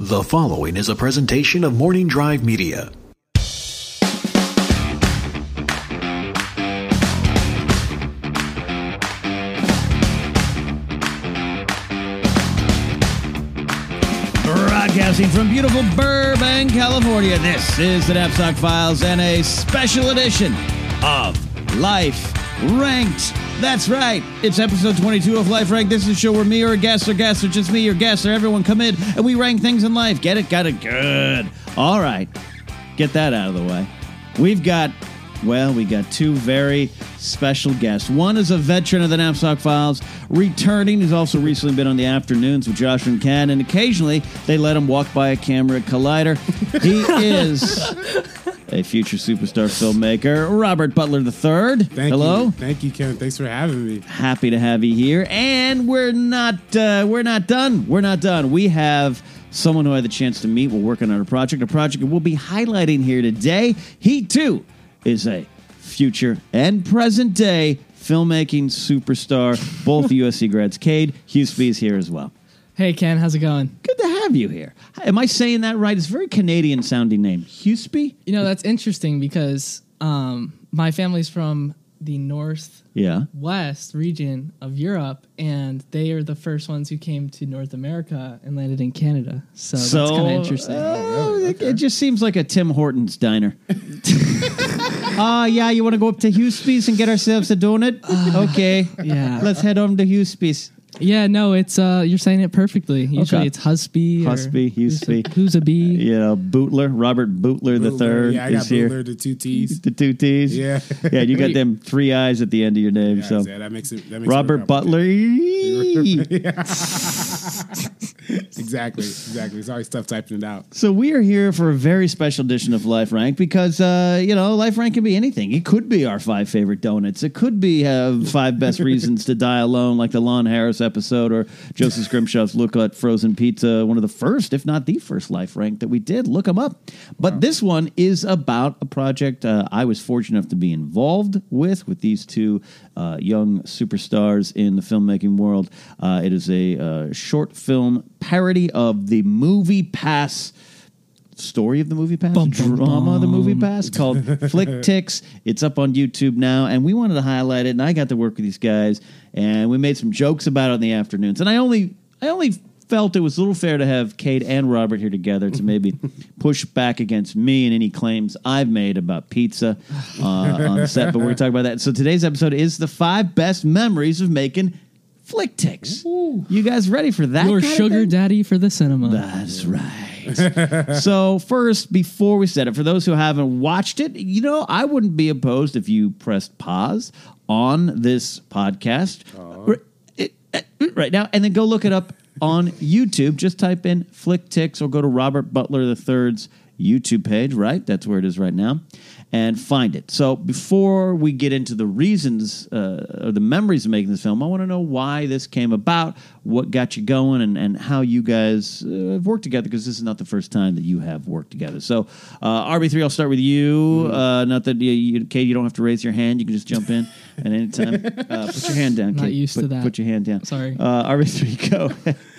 The following is a presentation of Morning Drive Media. Broadcasting from beautiful Burbank, California, this is the Napzok Files and a special edition of Life Ranked. That's right, it's episode 22 of Life Ranked. This is a show where me or a guest or guest or just me or guest or everyone come in and we rank things in life. Get it? Got it? Good. All right, get that out of the way. We've got, well, we got two very special guests. One is a veteran of the Napzok Files, returning. He's also recently been on the afternoons with Josh and Ken, and occasionally they let him walk by a camera at Collider. He is a future superstar filmmaker, Robert Butler III. Thank Hello. you. Thank you, Ken. Thanks for having me. Happy to have you here, and we're not uh, we're not done. We're not done. We have someone who I had the chance to meet. We're working on a project, a project that we'll be highlighting here today. He too is a future and present day filmmaking superstar. Both USC grads. Cade Hughesby is here as well. Hey Ken, how's it going? Good to have you here. Am I saying that right? It's a very Canadian sounding name, Hughesby. You know that's interesting because um, my family's from the northwest Yeah. region of Europe, and they are the first ones who came to North America and landed in Canada. So, So that's kind of interesting. uh, it, it just seems like a Tim Hortons diner. Ah, yeah. You want to go up to Hughesby's and get ourselves a donut? okay. yeah, Let's head on to Hughesby's. Yeah. No, it's uh, you're saying it perfectly. Usually Okay. it's Husby, or Husby, Hughesby. Who's a bee? You know, Bootler, Robert Bootler the Bootler. third Yeah, I is got here. Bootler, the two T's. The two T's. Yeah. yeah. You got them three eyes at the end of your name. Yeah, so yeah, that makes it. That makes Robert it Butler. exactly. Exactly. It's always tough typing it out. So we are here for a very special edition of Life Rank because uh, you know Life Rank can be anything. It could be our five favorite donuts. It could be uh, five best reasons to die alone, like the Lon Harris episode, or Joseph Scrimshaw's look at frozen pizza. One of the first, if not the first, Life Rank that we did. Look them up. But this one is about a project uh, I was fortunate enough to be involved with with these two uh, young superstars in the filmmaking world. Uh, it is a uh, short film parody of the Movie Pass story of the movie pass Bum, bum, drama of the movie pass called flick ticks. It's up on youtube now and we wanted to highlight it and i got to work with these guys and we made some jokes about it in the afternoons and i only i only felt it was a little fair to have cade and robert here together to maybe push back against me and any claims i've made about pizza uh, on the set but we're going to talk about that. So today's episode is the five best memories of making flick ticks. You guys ready for that Your sugar daddy for the cinema. That's right. So first, before we set it, for those who haven't watched it, you know, I wouldn't be opposed if you pressed pause on this podcast. R- it- uh, right now, and then go look it up on YouTube. Just type in Flick Ticks or go to Robert Butler III's YouTube page. Right, that's where it is right now, and find it. So before we get into the reasons uh, or the memories of making this film, I want to know why this came about, what got you going, and, and how you guys uh, have worked together because this is not the first time that you have worked together. So uh, RB3, I'll start with you. Uh, not that you, you, Cade, you don't have to raise your hand; you can just jump in at any time. Uh, put your hand down. Not Cade. used to that. Put your hand down. Sorry. Uh, RB3,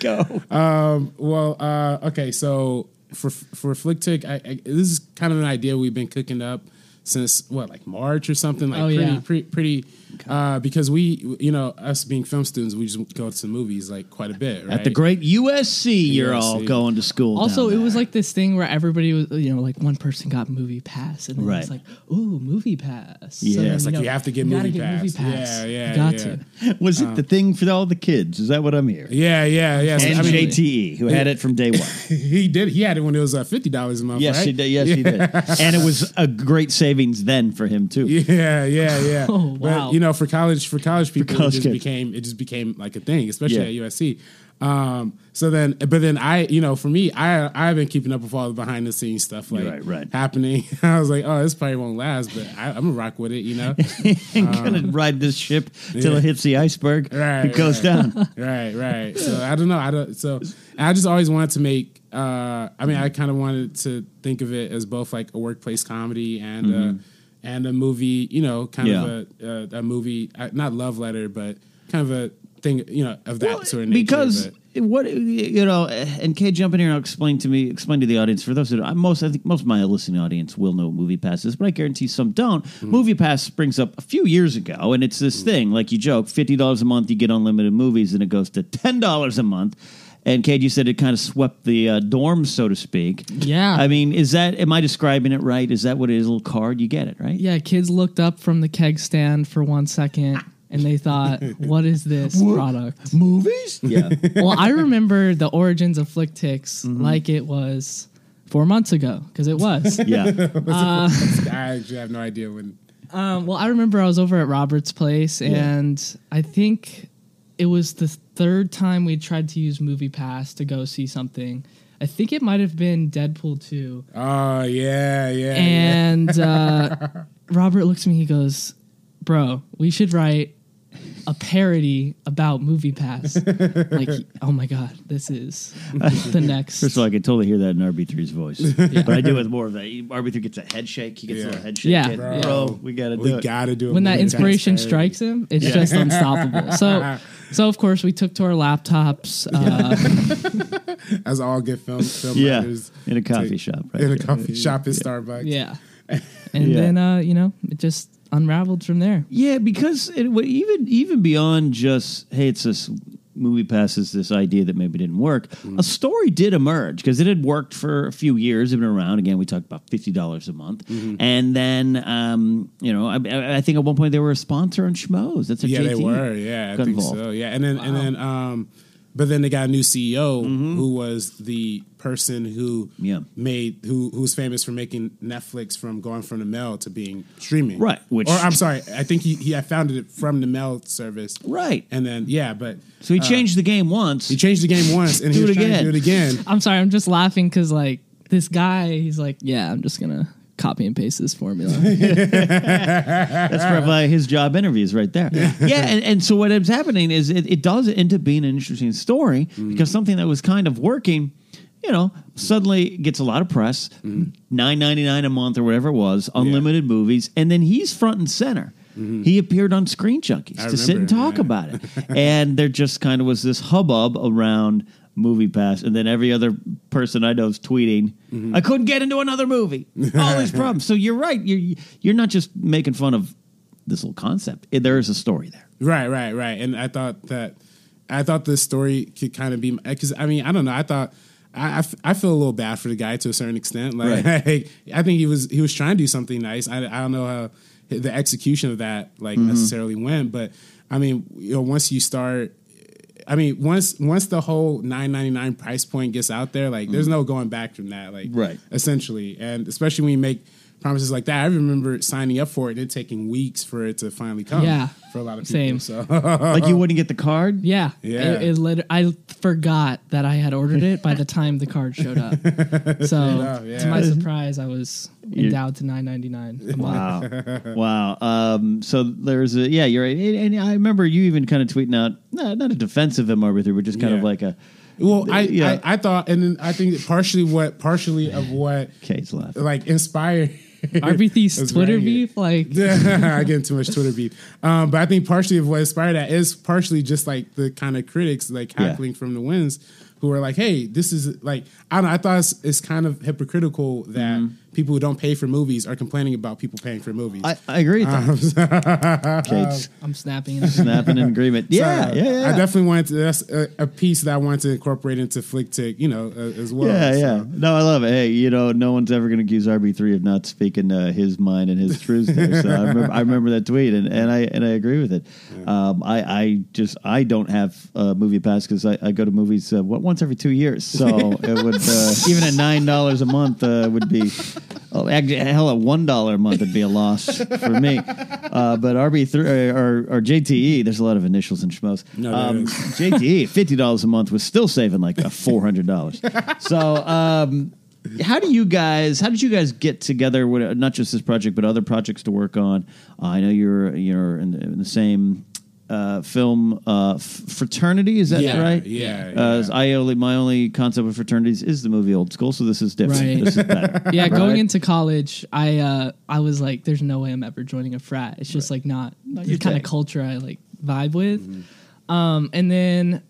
go, go. Um, well, uh, okay, so for for Flick Tick, I, I, this is kind of an idea we've been cooking up since what, like March or something. Like Oh, pretty, yeah. pretty, pretty. Uh, because we, you know, us being film students, we just go to the movies like quite a bit. Right? At the great USC, you're all going to school. Also, down it was like this thing where everybody was, you know, like one person got movie pass, and then Right. it's like, ooh, movie pass. Yeah. then, It's like know, you have to get gotta movie get movie pass. pass. Yeah, yeah, You got yeah. to. Was it the thing for all the kids? Is that what I'm hearing? Yeah, yeah, yeah. So, And I mean, JTE, who had it from day one. he did. He had it when it was uh, fifty dollars a month. yes, right? he did. Yes, he did. And it was a great savings then for him too. Yeah, yeah, yeah. Oh, wow. But you know, for college, for college people, college it just kids. became it just became like a thing, especially Yeah. at USC. Um, so then, but then I, you know, for me, I I've been keeping up with all the behind the scenes stuff like Right, right. happening. I was like, oh, this probably won't last, but I, I'm gonna rock with it, you know. and gonna ride this ship till it hits the iceberg. Right, it goes right. down. right, right. So I don't know. I don't. So I just always wanted to make. Uh, I mean, I kind of wanted to think of it as both like a workplace comedy and uh, and a movie. You know, kind Yeah. of a, a a movie, uh, not love letter, but kind of a thing. You know, of that Well, sort of nature. because but- what you know, and Kay, jump in here and explain to me, explain to the audience. For those that I most, I think most of my listening audience will know Movie Pass is, but I guarantee some don't. Mm-hmm. Movie Pass springs up a few years ago, and it's this thing like you joke, fifty dollars a month, you get unlimited movies, and it goes to ten dollars a month. And Cade, you said it kind of swept the uh, dorms, so to speak. Yeah. I mean, is that? Am I describing it right? Is that what it is? A little card, you get it, right? Yeah, kids looked up from the keg stand for one second and they thought, what is this product? Movies? Yeah. well, I remember the origins of Flick Ticks Mm-hmm. like it was four months ago because it was. yeah. I actually have no idea when. um, well, I remember I was over at Robert's place and I think it was the third time we tried to use Movie Pass to go see something. I think it might have been Deadpool 2. Oh yeah, yeah. yeah. And uh, Robert looks at me. He goes, "Bro, we should write a parody about Movie Pass." like, oh my god, this is the next. First of all, I can totally hear that in RB3's voice. yeah. But I do with more of that. RB3 gets a head shake. He gets a Yeah. little head shake. Yeah, in. yeah. Bro, we got to do we it. gotta do it when that Movie Pass inspiration strikes him, it's just unstoppable. So, so of course we took to our laptops. Uh, as all good film film yeah. In a coffee take- shop. Right? in a coffee shop at Starbucks. yeah, and Yeah. then uh, you know it just unraveled from there. Yeah, because it, wa- even even beyond just hey, it's this movie passes this idea that maybe didn't work. A story did emerge because it had worked for a few years. It had been around. Again, we talked about fifty dollars a month, and then um, you know, I- I, I think at one point they were a sponsor on Schmoes. That's a Yeah, JT they were. Yeah, I think involved. so. Yeah, and then and then um, but then they got a new CEO Mm-hmm. who was the person who Yeah. made who who was famous for making Netflix from going from the mail to being streaming. Right, which- or I'm sorry, I think he he had founded it from the mail service. Right. and then yeah, but So he changed the game once. he changed the game once and he Do was it trying to do it again. I'm sorry, I'm just laughing because like this guy, he's like, yeah, I'm just gonna copy and paste this formula. That's probably uh, his job interviews right there. Yeah, and, and so what ends happening is it, it does end up being an interesting story mm-hmm. because something that was kind of working, you know, suddenly gets a lot of press, mm-hmm. nine ninety nine a month or whatever it was, unlimited movies, and then he's front and center. Mm-hmm. He appeared on Screen Junkies I to sit and remember, talk yeah. about it, and there just kind of was this hubbub around Movie Pass, and then every other person I know is tweeting, "I couldn't get into another movie." All these problems. So you're right. You're you're not just making fun of this little concept. There is a story there. Right, right, right. And I thought that I thought this story could kind of be because I mean I don't know. I thought I, I f- I feel a little bad for the guy to a certain extent. Like Right. I think he was he was trying to do something nice. I, I don't know how the execution of that like Mm-hmm. necessarily went, but I mean you know once you start. I mean, once once the whole nine ninety nine price point gets out there, like there's no going back from that. Like, Mm-hmm. Right. essentially, and especially when you make promises like that. I remember signing up for it and it taking weeks for it to finally come. Yeah. for a lot of people. Same. So Like you wouldn't get the card. Yeah, Yeah. It, it lit- I forgot that I had ordered it by the time the card showed up. So enough, yeah. to my surprise, I was You- endowed to nine ninety nine a. Wow, wow. Um, so there's a yeah, you're right. And, and I remember you even kind of tweeting out not, not a defensive of Marbury, but just kind of like a Well, I, Yeah. I I thought, and then I think that partially what partially of what Cade's left like inspired. RBT's Twitter beef, like I get too much Twitter beef, um, but I think partially of what inspired that is partially just like the kind of critics like Yeah. from the winds who are like, "Hey, this is like I don't know, I thought it's, it's kind of hypocritical that people who don't pay for movies are complaining about people paying for movies." I, I agree with that. Cade's I'm snapping. snapping in agreement. Yeah, So, yeah, yeah. I definitely wanted to. That's a, a piece that I wanted to incorporate into Flick Tick, you know, uh, as well. yeah, So- yeah. No, I love it. Hey, you know, no one's ever going to accuse RB three of not speaking uh, his mind and his truths. There. So I remember, I remember that tweet, and, and I and I agree with it. Um, I, I just I don't have a movie pass because I, I go to movies uh, what, once every two years. So it would uh, even at nine dollars a month uh, would be Oh, actually, hell, a one dollar a month would be a loss for me. Uh, but RB three or, or JTE, there's a lot of initials in schmoes. No, there um, is. JTE, fifty dollars a month was still saving like a four hundred dollars. so, um, how do you guys? How did you guys get together? With, not just this project, but other projects to work on. Uh, I know you're you're in the, in the same. Uh, film uh, fraternity is that Yeah, right? yeah, Uh, yeah. I only my only concept of fraternities is the movie Old School, so this is different. Right. This is better. Yeah, going into college, I uh, I was like, "There's no way I'm ever joining a frat." It's just like not, your the kind thing. of culture I like vibe with. Mm-hmm. Um, and then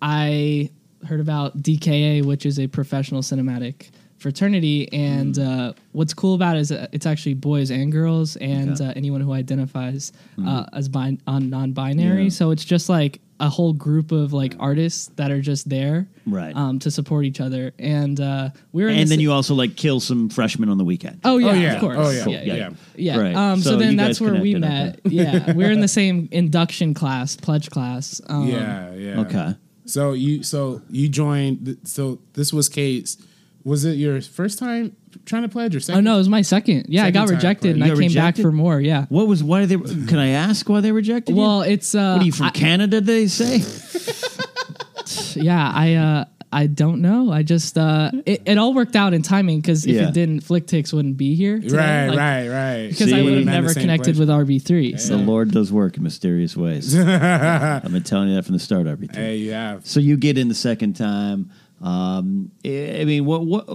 I heard about DKA, which is a professional cinematic fraternity. And Mm. uh, what's cool about it is that it's actually boys and girls, and Okay. uh, anyone who identifies uh, as bi- on non-binary. Yeah. So it's just like a whole group of like artists that are just there, Right. um, to support each other. And uh, we were, and the then si- you also like kill some freshmen on the weekend. Oh yeah, Oh, yeah. of course. Oh, yeah. yeah, yeah. Yeah. yeah. Right. Um, so, So then that's where we met. yeah, we're in the same induction class, pledge class. Um, yeah, yeah. Okay. So you so you joined. So this was Cade's. Was it your first time trying to pledge or Oh no, it was my second. Yeah, I got rejected, and pledge. I came got back for more. Yeah. What was why they? Can I ask why they rejected you? Well, it's uh, what are you from I- Canada? They say. yeah, I uh, I don't know. I just uh, it, it all worked out in timing because if Yeah. it didn't, Flicktix wouldn't be here. today. Right, Like, right, right. Because See? I would Would've have been the never connected place. with RB three. The So Lord does work in mysterious ways. I've been telling you that from the start. Everything. Hey, you have. So you get in the second time. Um, I mean, what what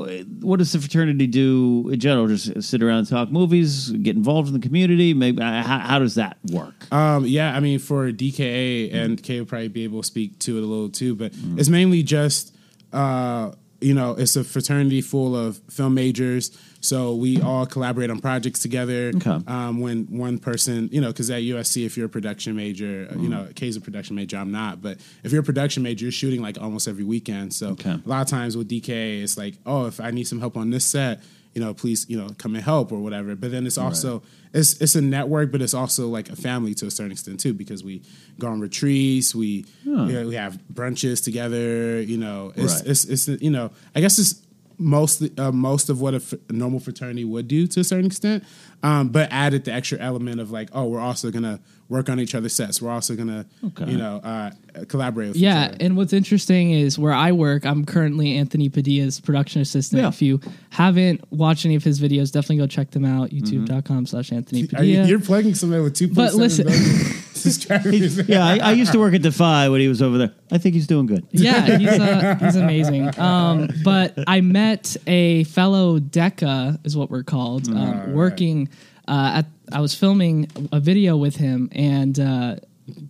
what does the fraternity do in general? Just sit around and talk movies, get involved in the community. Maybe uh, how, how does that work? Um, yeah, I mean, for DKA, and K will probably be able to speak to it a little too, but it's mainly just, uh, you know, it's a fraternity full of film majors. So we all collaborate on projects together. Okay. Um, when one person, you know, because at USC, if you're a production major, uh, you know, Kay's a production major, I'm not, but if you're a production major, you're shooting like almost every weekend. So Okay. a lot of times with DK, it's like, oh, if I need some help on this set, you know, please, you know, come and help or whatever. But then it's also it's it's a network, but it's also like a family to a certain extent too, because we go on retreats, we you know, we have brunches together. You know, it's Right. it's, it's you know, I guess it's mostly uh, most of what a, f- a normal fraternity would do to a certain extent, um, but added the extra element of like, oh, we're also gonna work on each other's sets. We're also gonna, Okay. you know, uh, collaborate with each Yeah, other. and what's interesting is where I work, I'm currently Anthony Padilla's production assistant. Yeah. If you haven't watched any of his videos, definitely go check them out. YouTube.com slash Anthony Are you, Padilla. you're plugging somebody with two point But seven listen- billion subscribers. Yeah, I, I used to work at Defy when he was over there. I think he's doing good. yeah, he's uh, he's amazing. Um, but I met a fellow DECA, is what we're called, um, working uh, at. I was filming a video with him, and uh,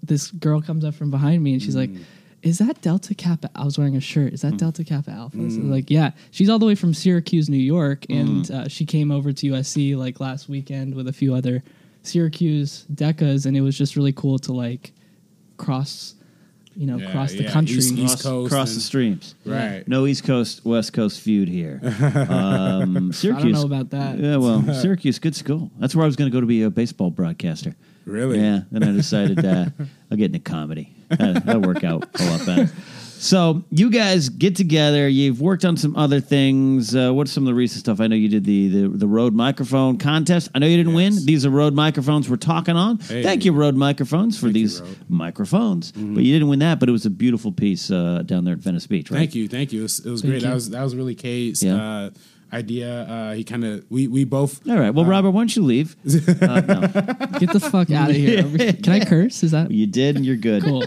this girl comes up from behind me, and she's like. Is that Delta Kappa? I was wearing a shirt. Is that Delta Kappa Alpha? So like, yeah, she's all the way from Syracuse, New York, and uh, she came over to USC like last weekend with a few other Syracuse decas, and it was just really cool to like cross, you know, Yeah, cross the yeah, country. East- East Cross, Coast cross and- the streams. Right. No East Coast West Coast feud here. Um, Syracuse. know about that. Yeah, well, Syracuse, good school. That's where I was going to go to be a baseball broadcaster. Really? Yeah. Then I decided uh, I'll get into comedy. That'll work out a lot better. So you guys get together. You've worked on some other things. Uh, what's some of the recent stuff? I know you did the the, the Rode microphone contest. I know you didn't win. These are Rode microphones we're talking on. Hey. Thank you, Rode microphones, for Thank you, these Rode. microphones. But you didn't win that. But it was a beautiful piece uh, down there at Venice Beach. Right? Thank you, thank you. It was, it was great. you. That was that was really Cade's Yeah. uh, idea. Uh, he kind of we we both. All right. Well, Robert, why don't you leave? Uh, no. Get the fuck out of here. Can I curse? Is that You did, and you're good. cool?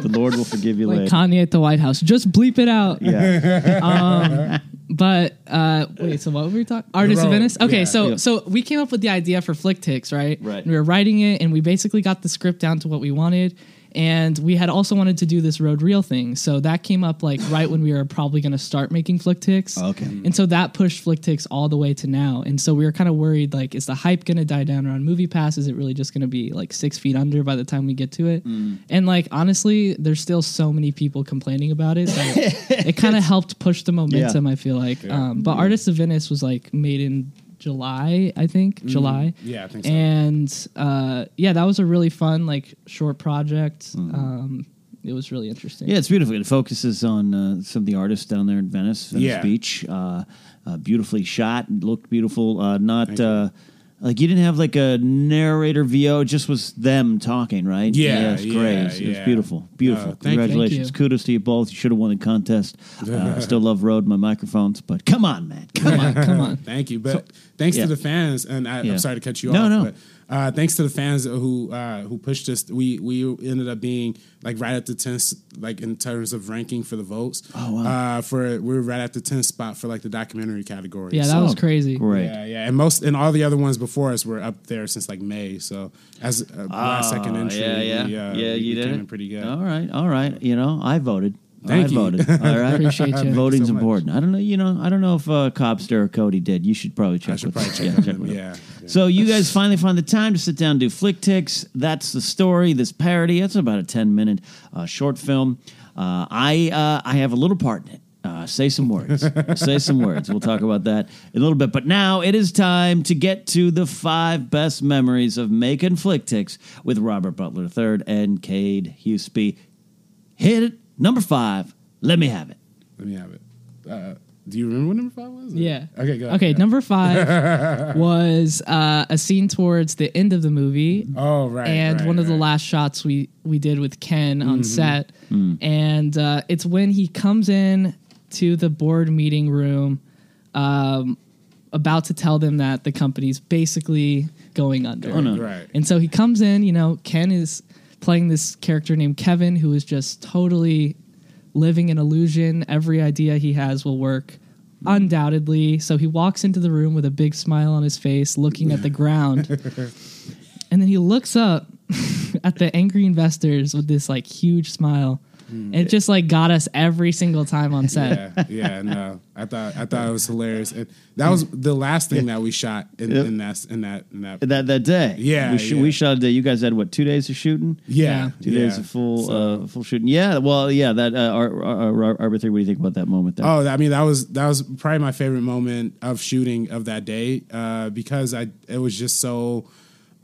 The Lord will forgive you Like later. Kanye at the White House. Just bleep it out. yeah. But uh, wait, so what were we talking? Artists of Venice. Okay, yeah. so Yeah. so we came up with the idea for Flicktix, right? Right. And we were writing it, and we basically got the script down to what we wanted. And we had also wanted to do this Rode Reel thing, so that came up like right when we were probably going to start making Flicktix. Okay. And so that pushed Flicktix all the way to now. And so we were kind of worried, like, is the hype going to die down around Movie Pass? Is it really just going to be like six feet under by the time we get to it? And like, honestly, there's still so many people complaining about it that it, it kind of helped push the momentum. I feel like. Um, but Artists of Venice was like made in July, I think, July. Yeah, I think so. And uh, yeah, that was a really fun like short project. Um, it was really interesting. Yeah, it's beautiful. It focuses on uh, some of the artists down there in Venice, Venice Yeah. Beach. Uh, uh, beautifully shot, looked beautiful. Uh, not Thank you. uh, like you didn't have like a narrator VO. It just was them talking, right? Yeah, it's great. yeah, It was, it was yeah. beautiful, beautiful. Uh, thank. Congratulations, Thank you. kudos to you both. You should have won the contest. Uh, I still love Rode my microphones, but come on, man, come on. Come on. Thank you, but thanks yeah. to the fans, and I, Yeah. I'm sorry to cut you No, off. no. But, uh, thanks to the fans who uh, who pushed us. We we ended up being like right at the tenth, like in terms of ranking for the votes. Oh, wow. Uh, for we were right at the tenth spot for like the documentary category. Yeah, that So- was crazy. Great. Yeah, yeah, and most and all the other ones before us were up there since like May. So as uh, last second Oh, entry, yeah, yeah, we, uh, yeah. You we did came it in pretty good. All right, all right. You know, I voted. Thank I you. voted. All right, Appreciate you. Voting's so important. I don't know. You know, I don't know if uh, Cobster or Cody did. You should probably check. I should with probably them. check Yeah, on them. with Yeah, them. yeah. So you guys finally find the time to sit down and do Flick Ticks. That's the story. This parody. It's about a ten minute uh, short film. Uh, I uh, I have a little part in it. Uh, say some words. say some words. We'll talk about that in a little bit. But now it is time to get to the five best memories of making flick ticks with Robert Butler III and Cade Husby. Hit it. Number five. Let me have it. Let me have it. Uh, do you remember what number five was? Yeah. Okay. Go ahead. Okay, number five was uh, a scene towards the end of the movie. Oh right. and right, one of the last shots we we did with Ken on Mm-hmm. set, Mm. and uh, it's when he comes in to the board meeting room, um, about to tell them that the company's basically going under. Oh, no. Right. And so he comes in. You know, Ken is playing this character named Kevin, who is just totally living an illusion. Every idea he has will work. Undoubtedly. So he walks into the room with a big smile on his face, looking at the ground. And then he looks up at the angry investors with this like huge smile. And it just like got us every single time on set. yeah, yeah, no. I thought I thought it was hilarious. And that was the last thing that we shot in, Yep. in that in that in that. That that day. Yeah, We, sh- yeah. we shot a day. You guys had what, two days of shooting? Yeah, Two yeah. days of full So- uh, full shooting. Yeah, well, yeah. That uh, Ar- Ar- Ar- Arbor Three. What do you think about that moment? There? Oh, I mean that was that was probably my favorite moment of shooting of that day uh, because I it was just so.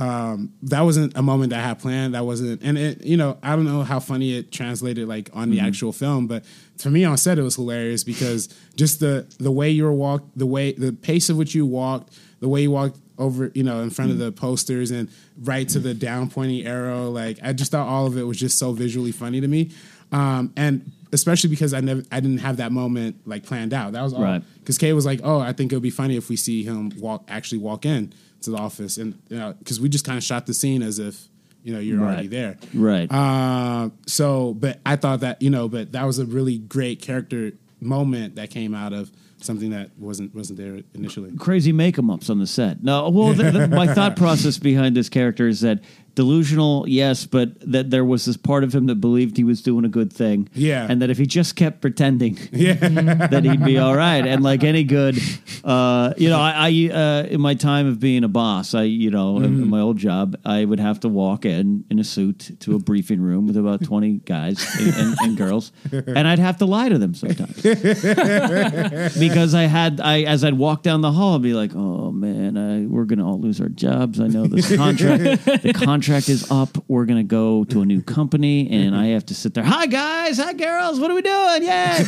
Um, that wasn't a moment that I had planned. That wasn't, and it, you know, I don't know how funny it translated like on the actual film, but for me on set it was hilarious because just the the way you were walked, the way the pace of which you walked, the way you walked over, you know, in front of the posters and right to the down pointing arrow. Like I just thought all of it was just so visually funny to me, um, and especially because I never, I didn't have that moment like planned out. That was all Right. because Kay was like, "Oh, I think it would be funny if we see him walk actually walk in to the office," and you know, because we just kind of shot the scene as if you know you're Right. already there, Right. Uh, so, but I thought that you know, but that was a really great character moment that came out of something that wasn't wasn't there initially. Crazy make 'em ups on the set. No, well, the, the, my thought process behind this character is that delusional, yes, but that there was this part of him that believed he was doing a good thing. Yeah. and that if he just kept pretending, Yeah, that he'd be all right. And like any good, uh, you know, I, I uh, in my time of being a boss, I, you know, in, in my old job, I would have to walk in in a suit to a briefing room with about twenty guys and, and, and girls, and I'd have to lie to them sometimes because I had, I as I'd walk down the hall, I'd be like, oh man, I, we're gonna all lose our jobs. I know this contract, the contract is up. We're gonna go to a new company, and I have to sit there. Hi guys, hi girls, what are we doing? Yeah,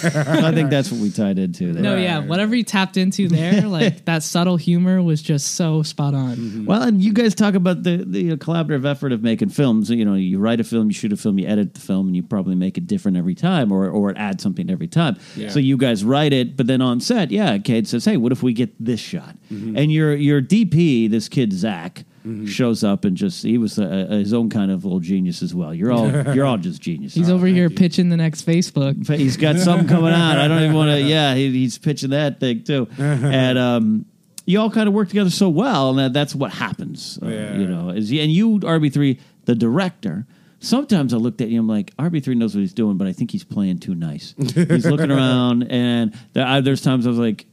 I think that's what we tied into there. No, yeah, whatever he tapped into there, like that subtle humor was just so spot on. Mm-hmm. Well, and you guys talk about the the collaborative effort of making films. You know, you write a film, you shoot a film, you edit the film, and you probably make it different every time, or or add something every time. Yeah. So you guys write it, but then on set, yeah, Cade says, "Hey, what if we get this shot?" Mm-hmm. And your your DP, this kid Zach. Shows up and just he was a, a, his own kind of little genius as well. You're all you're all just geniuses. He's over here pitching the next Facebook. He's got something coming out. I don't even want to. Yeah, he, he's pitching that thing too, and um, you all kind of work together so well, and that, that's what happens. uh, Yeah. You know, is and you RB three, the director. Sometimes I looked at you, I'm like, RB three knows what he's doing, but I think he's playing too nice. he's looking around, and there, I, there's times I was like.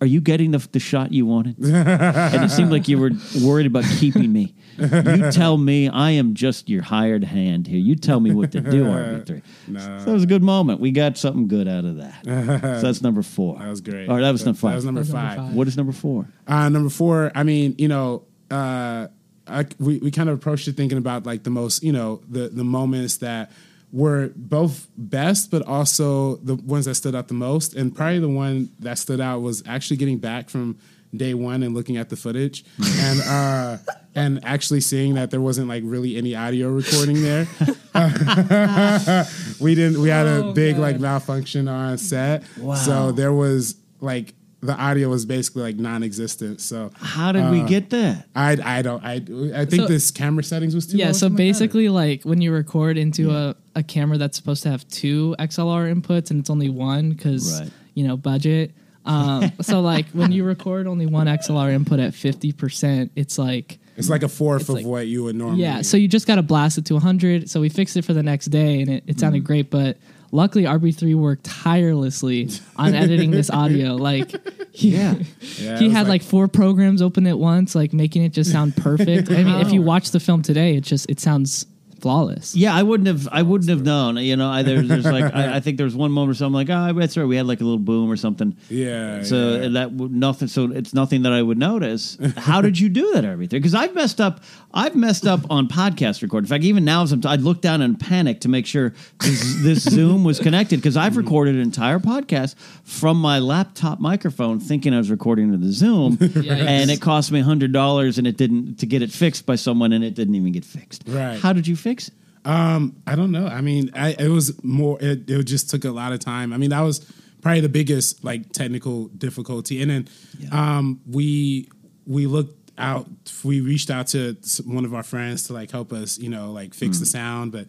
Are you getting the, the shot you wanted? and it seemed like you were worried about keeping me. You tell me I am just your hired hand here. You tell me what to do, RB3. No. So that was a good moment. We got something good out of that. so that's number four. that was great. Or that was number five. That was number That was number five. five. What is number four? Uh, number four, I mean, you know, uh, I, we, we kind of approached it thinking about like the most, you know, the, the moments that were both best, but also the ones that stood out the most. And probably the one that stood out was actually getting back from day one and looking at the footage and uh, and actually seeing that there wasn't like really any audio recording there. we didn't. We had a Oh, big like malfunction on set, so there was like the audio was basically like non-existent. So How did we get that? I I don't I I think So- this camera settings was too. yeah so something like basically like when you record into a, a camera that's supposed to have two xlr inputs and it's only one because Right. you know budget um, so like when you record only one xlr input at 50% it's like it's like a fourth of like- what you would normally. yeah so you just got to blast it to 100 so we fixed it for the next day and it, it sounded Mm. great but luckily rb3 worked tirelessly on editing this audio like he, Yeah. Yeah, he was had like, four programs open at once like making it just sound perfect i mean if you watch the film today it just it sounds flawless Yeah, I wouldn't have. I wouldn't have known. You know, I, there's, there's like I, I think there was one moment or something like, oh, that's right. We had like a little boom or something. Yeah, So yeah. that would nothing. So it's nothing that I would notice. How did you do that? Everything because I've messed up. I've messed up on podcast record. In fact, even now, sometimes I'd look down and panic to make sure this, this Zoom was connected because I've recorded an entire podcast from my laptop microphone, thinking I was recording to the Zoom, and it cost me hundred dollars, and it didn't to get it fixed by someone, and it didn't even get fixed. Right. How did you fix? Um, I don't know. I mean, I, it was more. It, it just took a lot of time. I mean, that was probably the biggest like technical difficulty. And then um, we we looked out. We reached out to one of our friends to like help us, you know, like fix the sound, but.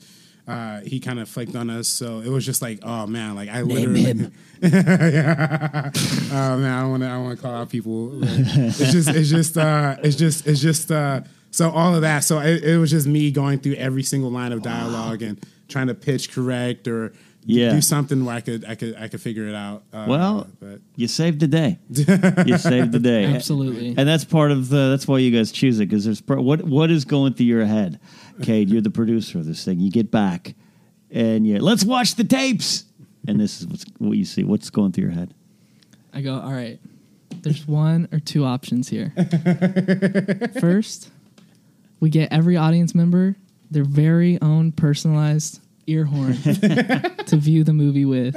Uh, he kind of flaked on us, so it was just like, oh man, like I literally, yeah. oh man, I want to, I want to call out people. It's just, it's just, uh, it's just, it's just, uh, so all of that. So it, it was just me going through every single line of dialogue and trying to pitch correct or Yeah. do something where I could, I could, I could figure it out. Uh, Well, but you saved the day. you saved the day. Absolutely. And that's part of the. That's why you guys choose it because there's pro- what what is going through your head, Cade. You're the producer of this thing. You get back, and you let's watch the tapes. And this is what's, what you see. What's going through your head? I go, all right, there's one or two options here. First, we get every audience member their very own personalized ear horn to view the movie with.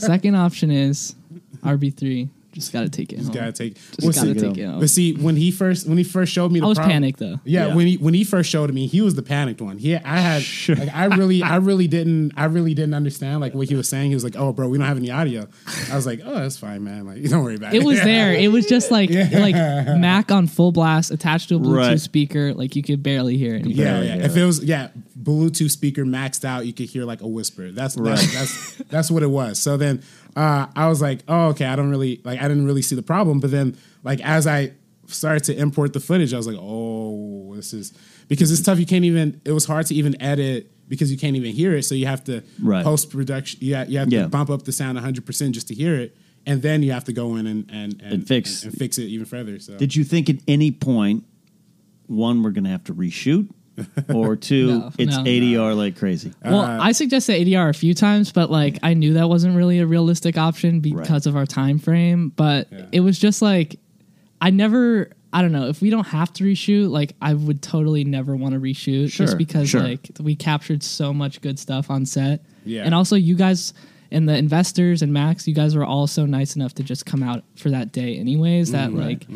Second option is RB3. Just got to take it just home. gotta take. Just well, gotta see, take it home. But see, when he first, when he first showed me, the I was prob- panicked though. Yeah, Yeah. when he when he first showed me, he was the panicked one. He, I had, like, I really, I really didn't, I really didn't understand like what he was saying. He was like, "Oh, bro, we don't have any audio." I was like, "Oh, that's fine, man. Like, don't worry about it." It was there. It was just like like Mac on full blast attached to a Bluetooth Right. speaker. Like you could barely hear it. Yeah, yeah. hear If it. it was yeah, Bluetooth speaker maxed out, you could hear like a whisper. That's that's that's, that's what it was. So then uh, I was like, oh okay, I don't really like I didn't really see the problem. But then like as I started to import the footage, I was like, oh, this is because it's tough. You can't even. It was hard to even edit because you can't even hear it. So you have to Right. post production. Yeah, you have Yeah. to bump up the sound 100 percent just to hear it. And then you have to go in and and, and, And fix. and, fix it even further. So Did you think at any point, one, we're going to have to reshoot, or two, No, it's no. ADR like crazy? Well, I suggested ADR a few times, but like I knew that wasn't really a realistic option because of our time frame. But it was just like I never. I don't know if we don't have to reshoot. Like I would totally never want to reshoot Sure, just because sure. like we captured so much good stuff on set. Yeah. and also you guys and the investors and Max, you guys were all so nice enough to just come out for that day, anyways. That Mm-hmm. like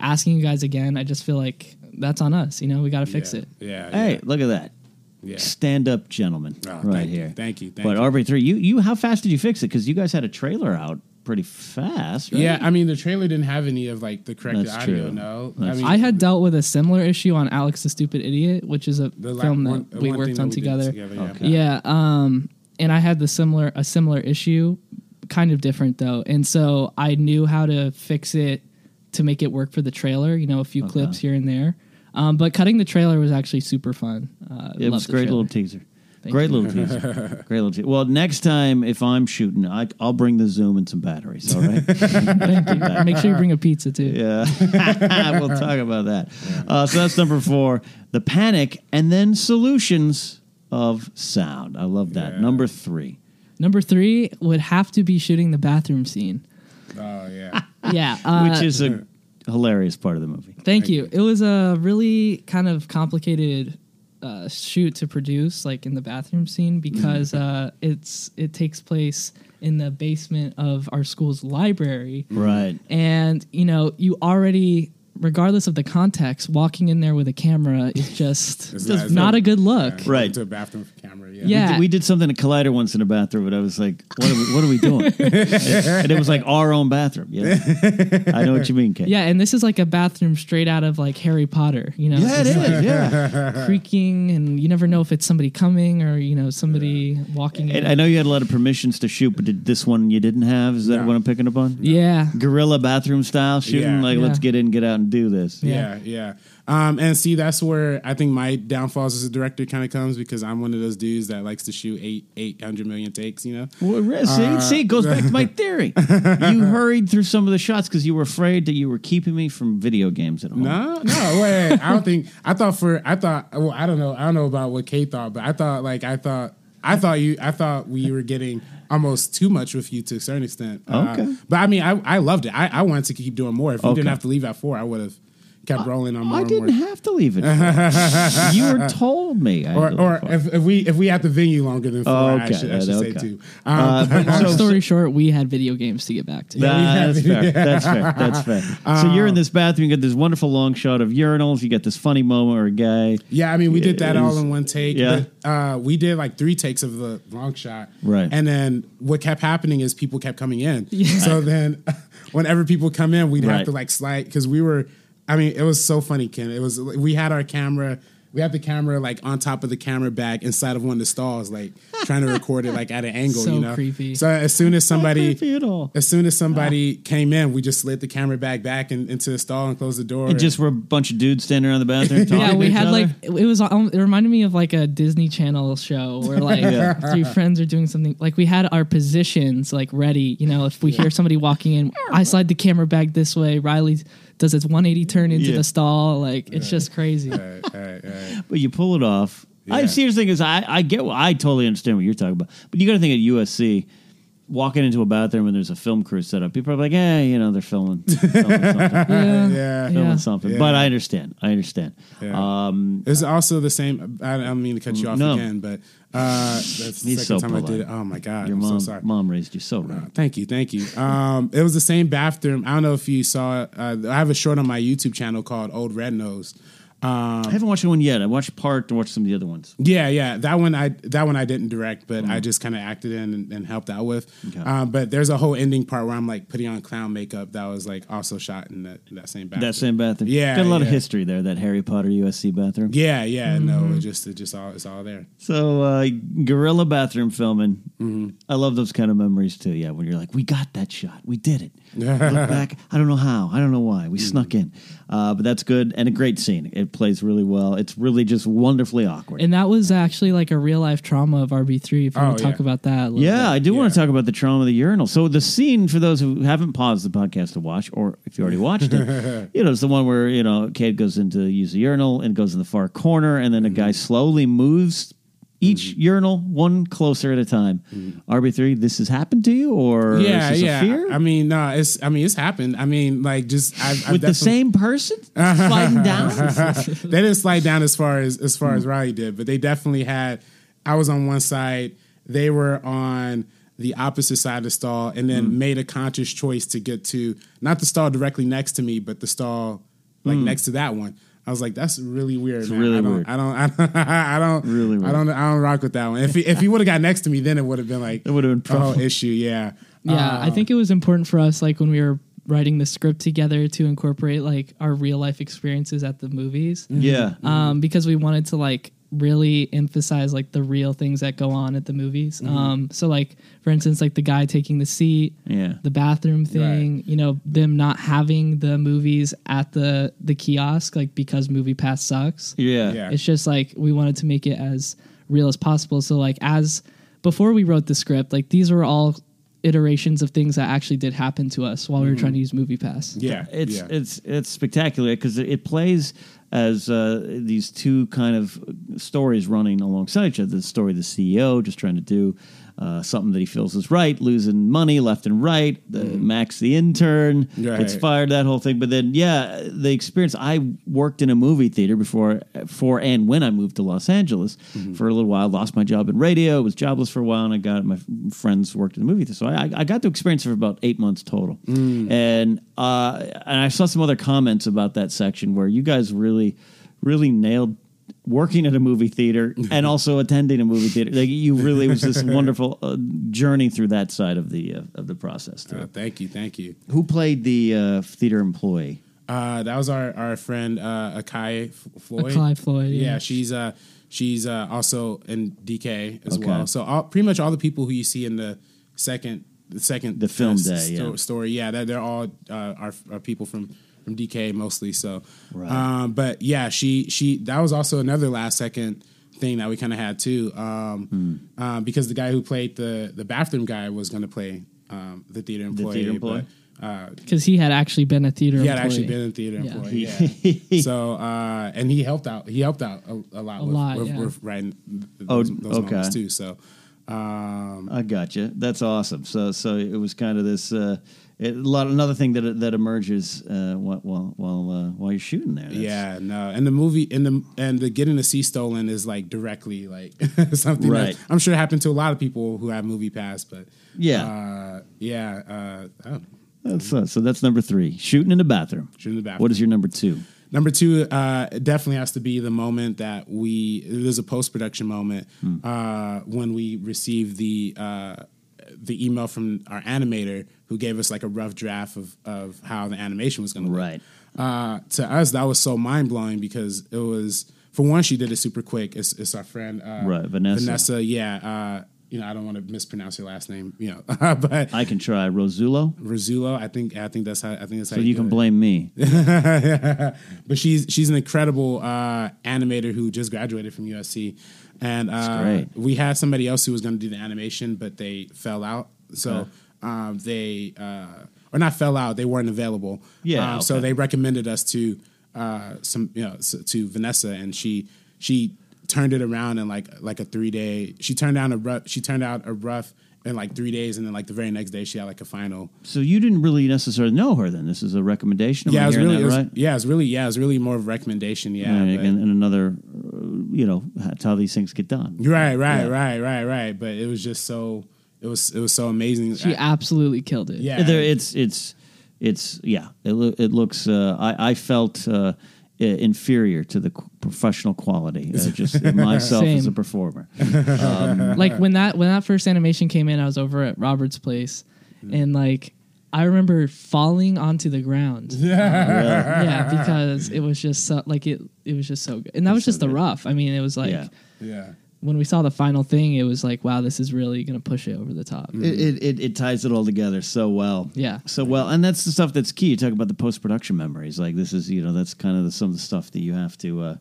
asking you guys again, I just feel like that's on us. You know, we got to fix yeah, it. Yeah. Hey, yeah. look at that. Yeah. Stand up gentlemen, Oh, right thank you, here. thank you, thank but you. RB3, you, you, how fast did you fix it? Because you guys had a trailer out pretty fast, right? Yeah, I mean the trailer didn't have any of like the corrected That's audio. true. No, That's I mean I had dealt with a similar issue on Alex the Stupid Idiot, which is a the la- film that one- we one worked on we did together. yeah. Okay. Yeah, um, and I had the similar a similar issue, kind of different though, and so I knew how to fix it to make it work for the trailer. You know, a few clips here and there. Um, but cutting the trailer was actually super fun. Uh, It was a great trailer. little teaser. Thank great you. little teaser. great little teaser. Well, next time if I'm shooting, I, I'll bring the Zoom and some batteries. All right. Thank you. Make sure you bring a pizza too. yeah, we'll talk about that. Uh, so that's number four: the panic, and then solutions of sound. I love that. Yeah. Number three. Number three would have to be shooting the bathroom scene. Oh yeah. Yeah, uh, which is a hilarious part of the movie. Thank you. It was a really kind of complicated uh, shoot to produce, like in the bathroom scene, because uh, it's it takes place in the basement of our school's library, Right. and you know you already. Regardless of the context, walking in there with a camera is just It's not, not- a good look. Yeah, Right. To a bathroom for camera. Yeah. Yeah. We did something at Collider once in a bathroom, and I was like, "What are we, what are we doing?" and it was like our own bathroom. Yeah, I know what you mean, Cade. Yeah, and this is like a bathroom straight out of like Harry Potter. You know, yeah, it It's is. Yeah, creaking, and you never know if it's somebody coming or you know somebody walking in. I know you had a lot of permissions to shoot, but did this one you didn't have? Is that No. what I'm picking up on? yeah, Guerrilla bathroom style shooting. Yeah. Like, Yeah. let's get in, get out, and do this. Yeah, yeah. Um, and see, that's where I think my downfalls as a director kind of comes because I'm one of those dudes that likes to shoot eight eight hundred million takes. You know, Well, re- see, Uh, see, it goes back to my theory. you hurried through some of the shots because you were afraid that you were keeping me from video games at home. no, no, wait. I don't think. I thought for. I thought. Well, I don't know. I don't know about what Cade thought, but I thought like I thought. I thought you. I thought we were getting almost too much with you to a certain extent. Uh, Okay. but I mean, I, I loved it. I, I wanted to keep doing more. If you Okay. didn't have to leave at four, I would have kept rolling on more. I didn't more. have to leave it. you were told me. I Or, or if, if we if we had the venue longer than four, I should, I should okay. say too. Um, Uh, but- Long so- story short, we had video games to get back to. That's fair. That's fair. That's fair. so you're in this bathroom. You get this wonderful long shot of urinals. You get this funny moment where a guy. Yeah, I mean, we did that It all was- in one take. yeah. But, uh, we did like three takes of the long shot. Right. And then what kept happening is people kept coming in. So then whenever people come in, we'd Right. have to like slide because we were, I mean, it was so funny, Ken. It was, we had our camera. We had the camera like on top of the camera bag inside of one of the stalls, like trying to record it like at an angle, So you know. creepy. So as soon as somebody, creepy at all. as soon as somebody came in, we just slid the camera bag back in, into the stall and closed the door. And just were a bunch of dudes standing around the bathroom talking Yeah, we to each had other. like it was. um, It reminded me of like a Disney Channel show where like three friends are doing something. Like we had our positions like ready. You know, if we hear somebody walking in, I slide the camera bag this way. Riley does its 180 turn into Yeah. the stall. Like it's just crazy. Right, right, right. but you pull it off. I Yeah. see. The thing is, I, I get. what- I totally understand what you're talking about. But you got to think at USC, walking into a bathroom and there's a film crew set up. People are like, "Hey, you know, they're filming, filming something, Yeah, Yeah. filming Yeah. something." Yeah. But I understand. I understand. Yeah. Um, It's also the same. I I don't mean to cut you off No. again, but uh, that's the He's second so time I polite. did it. Oh my god, your I'm mom, so sorry. mom raised you so right. Uh, thank you, thank you. Um, it was the same bathroom. I don't know if you saw. Uh, I have a short on my YouTube channel called Old Red Nose. Um, I haven't watched one yet. I watched part and watched some of the other ones. yeah, yeah, that one I that one I didn't direct, but I just kind of acted in and, and helped out with. Okay. Um, but there's a whole ending part where I'm like putting on clown makeup that was like also shot in that, that same bathroom. That same bathroom. Yeah, got a lot of history there. That Harry Potter USC bathroom. Yeah, yeah, no, it just it just all it's all there. So uh, guerrilla bathroom filming. Mm-hmm. I love those kind of memories too. Yeah, when you're like, we got that shot, we did it. Look back. I don't know how. I don't know why. We snuck in, uh, but that's good and a great scene. It plays really well. It's really just wonderfully awkward. And that was actually like a real life trauma of RB3. If you Oh, want to talk yeah. about that, a little yeah, I bit. do want to talk about the trauma of the urinal. So the scene for those who haven't paused the podcast to watch, or if you already watched it, you know, it's the one where you know Cade goes into use the urinal and goes in the far corner, and then a guy slowly moves each mm-hmm. urinal one closer at a time. Mm-hmm. RB three, this has happened to you, or yeah, yeah. a fear? I mean, no, it's. I mean, it's happened. I mean, like, just I've, I've with the same person sliding down. they didn't slide down as far as as far as Riley did, but they definitely had. I was on one side, they were on the opposite side of the stall, and then mm. made a conscious choice to get to not the stall directly next to me, but the stall like mm. next to that one. I was like, that's really weird. man. really I don't, weird. I don't, I don't, I don't, Really I don't, I don't rock with that one. If he, if he would have got next to me, then it would have been like It would have been a whole issue. Yeah, Yeah, Uh, I think it was important for us, like when we were writing the script together, to incorporate like our real life experiences at the movies, yeah, um, because we wanted to like really emphasize like the real things that go on at the movies. Um, so like for instance, like the guy taking the seat, yeah. the bathroom thing, you know, them not having the movies at the the kiosk, like because Movie Pass sucks. Yeah. Yeah. It's just like we wanted to make it as real as possible. So like as before we wrote the script, like these were all iterations of things that actually did happen to us while we were trying to use Movie Pass. yeah, It's yeah. it's it's spectacular because it, it plays as uh, these two kind of stories running alongside each other. The story of the CEO just trying to do uh, something that he feels is right, losing money left and right. The Max, the intern, gets fired. That whole thing. But then, yeah, the experience. I worked in a movie theater before, for and when I moved to Los Angeles for a little while. Lost my job in radio. Was jobless for a while, and I got my friends worked in the movie theater. So I, I got to experience it for about eight months total. And uh, and I saw some other comments about that section where you guys really, really nailed working at a movie theater and also attending a movie theater. Like you really it was this wonderful uh, journey through that side of the uh, of the process. Uh, thank you, thank you. Who played the uh, theater employee? Uh, that was our our friend uh, Akai F- Floyd. Akai Floyd, Yeah, yeah. she's uh she's uh, also in DK as Okay. well. So all, pretty much all the people who you see in the second the second The film uh, day, sto- yeah. story. Yeah, they're, they're all uh, are, are people from from DK mostly. So, Right. um, but yeah, she she that was also another last second thing that we kind of had too, um, Hmm. uh, because the guy who played the the bathroom guy was going to play um, the theater employee. The theater employee? But, uh, because he had actually been a theater. he had employee. actually been in theater Yeah. employee. Yeah. so uh, and he helped out. He helped out a, a lot. A with, lot, with, yeah. with writing th- Oh, those, those okay. moments too. So um, I got you. That's awesome. So so it was kind of this uh, it, a lot another thing that that emerges uh, while while while, uh, while you're shooting there. That's- yeah, no, and the movie and the and the getting the sea stolen is like directly like something Right. that I'm sure happened to a lot of people who have movie pass, but Yeah. uh, yeah, uh, oh, That's, uh, so that's number three. Shooting in the bathroom. Shooting in the bathroom. What is your number two? Number two, uh, definitely has to be the moment that we. There's a post production moment uh, when we received the uh, the email from our animator who gave us like a rough draft of of how the animation was going to Right. look. Uh, to us, that was so mind blowing because it was for one, she did it super quick. It's, it's our friend uh, Right, Vanessa. Vanessa, yeah. Uh, you know, I don't want to mispronounce your last name. You know, but I can try Rosulo, Rosulo, I think I think that's how I think that's how so you do can blame me. but she's she's an incredible uh, animator who just graduated from USC, and uh, we had somebody else who was going to do the animation, but they fell out. So Okay. Um, they uh, or not fell out; they weren't available. Yeah, Um, So they recommended us to uh, some you know to Vanessa, and she she turned it around in like like a three day. She turned down a rough. She turned out a rough in like three days, and then like the very next day, she had like a final. So you didn't really necessarily know her then. This is a recommendation. Am yeah, I it was really that it was, right? yeah, it was really yeah, it was really more of a recommendation. Yeah, and, but- and, and another, uh, you know, that's how these things get done. Right, right, Yeah. right, right, right. But it was just so it was it was so amazing. She I- absolutely killed it. yeah, There, it's it's it's yeah. It loo- it looks. Uh, I I felt uh, inferior to the qu- professional quality. Uh, just myself as a Same. performer. like when that when that first animation came in, I was over at Robert's place, and like I remember falling onto the ground. Yeah, yeah, because it was just so, like it it was just so good, and that was just the rough. I mean, it was like Yeah. yeah. When we saw the final thing, it was like, wow, this is really gonna push it over the top. It, it, it, it ties it all together so well. Yeah. So well. And that's the stuff that's key. You talk about the post production memories. Like this is, you know, that's kind of the, some of the stuff that you have to. Uh,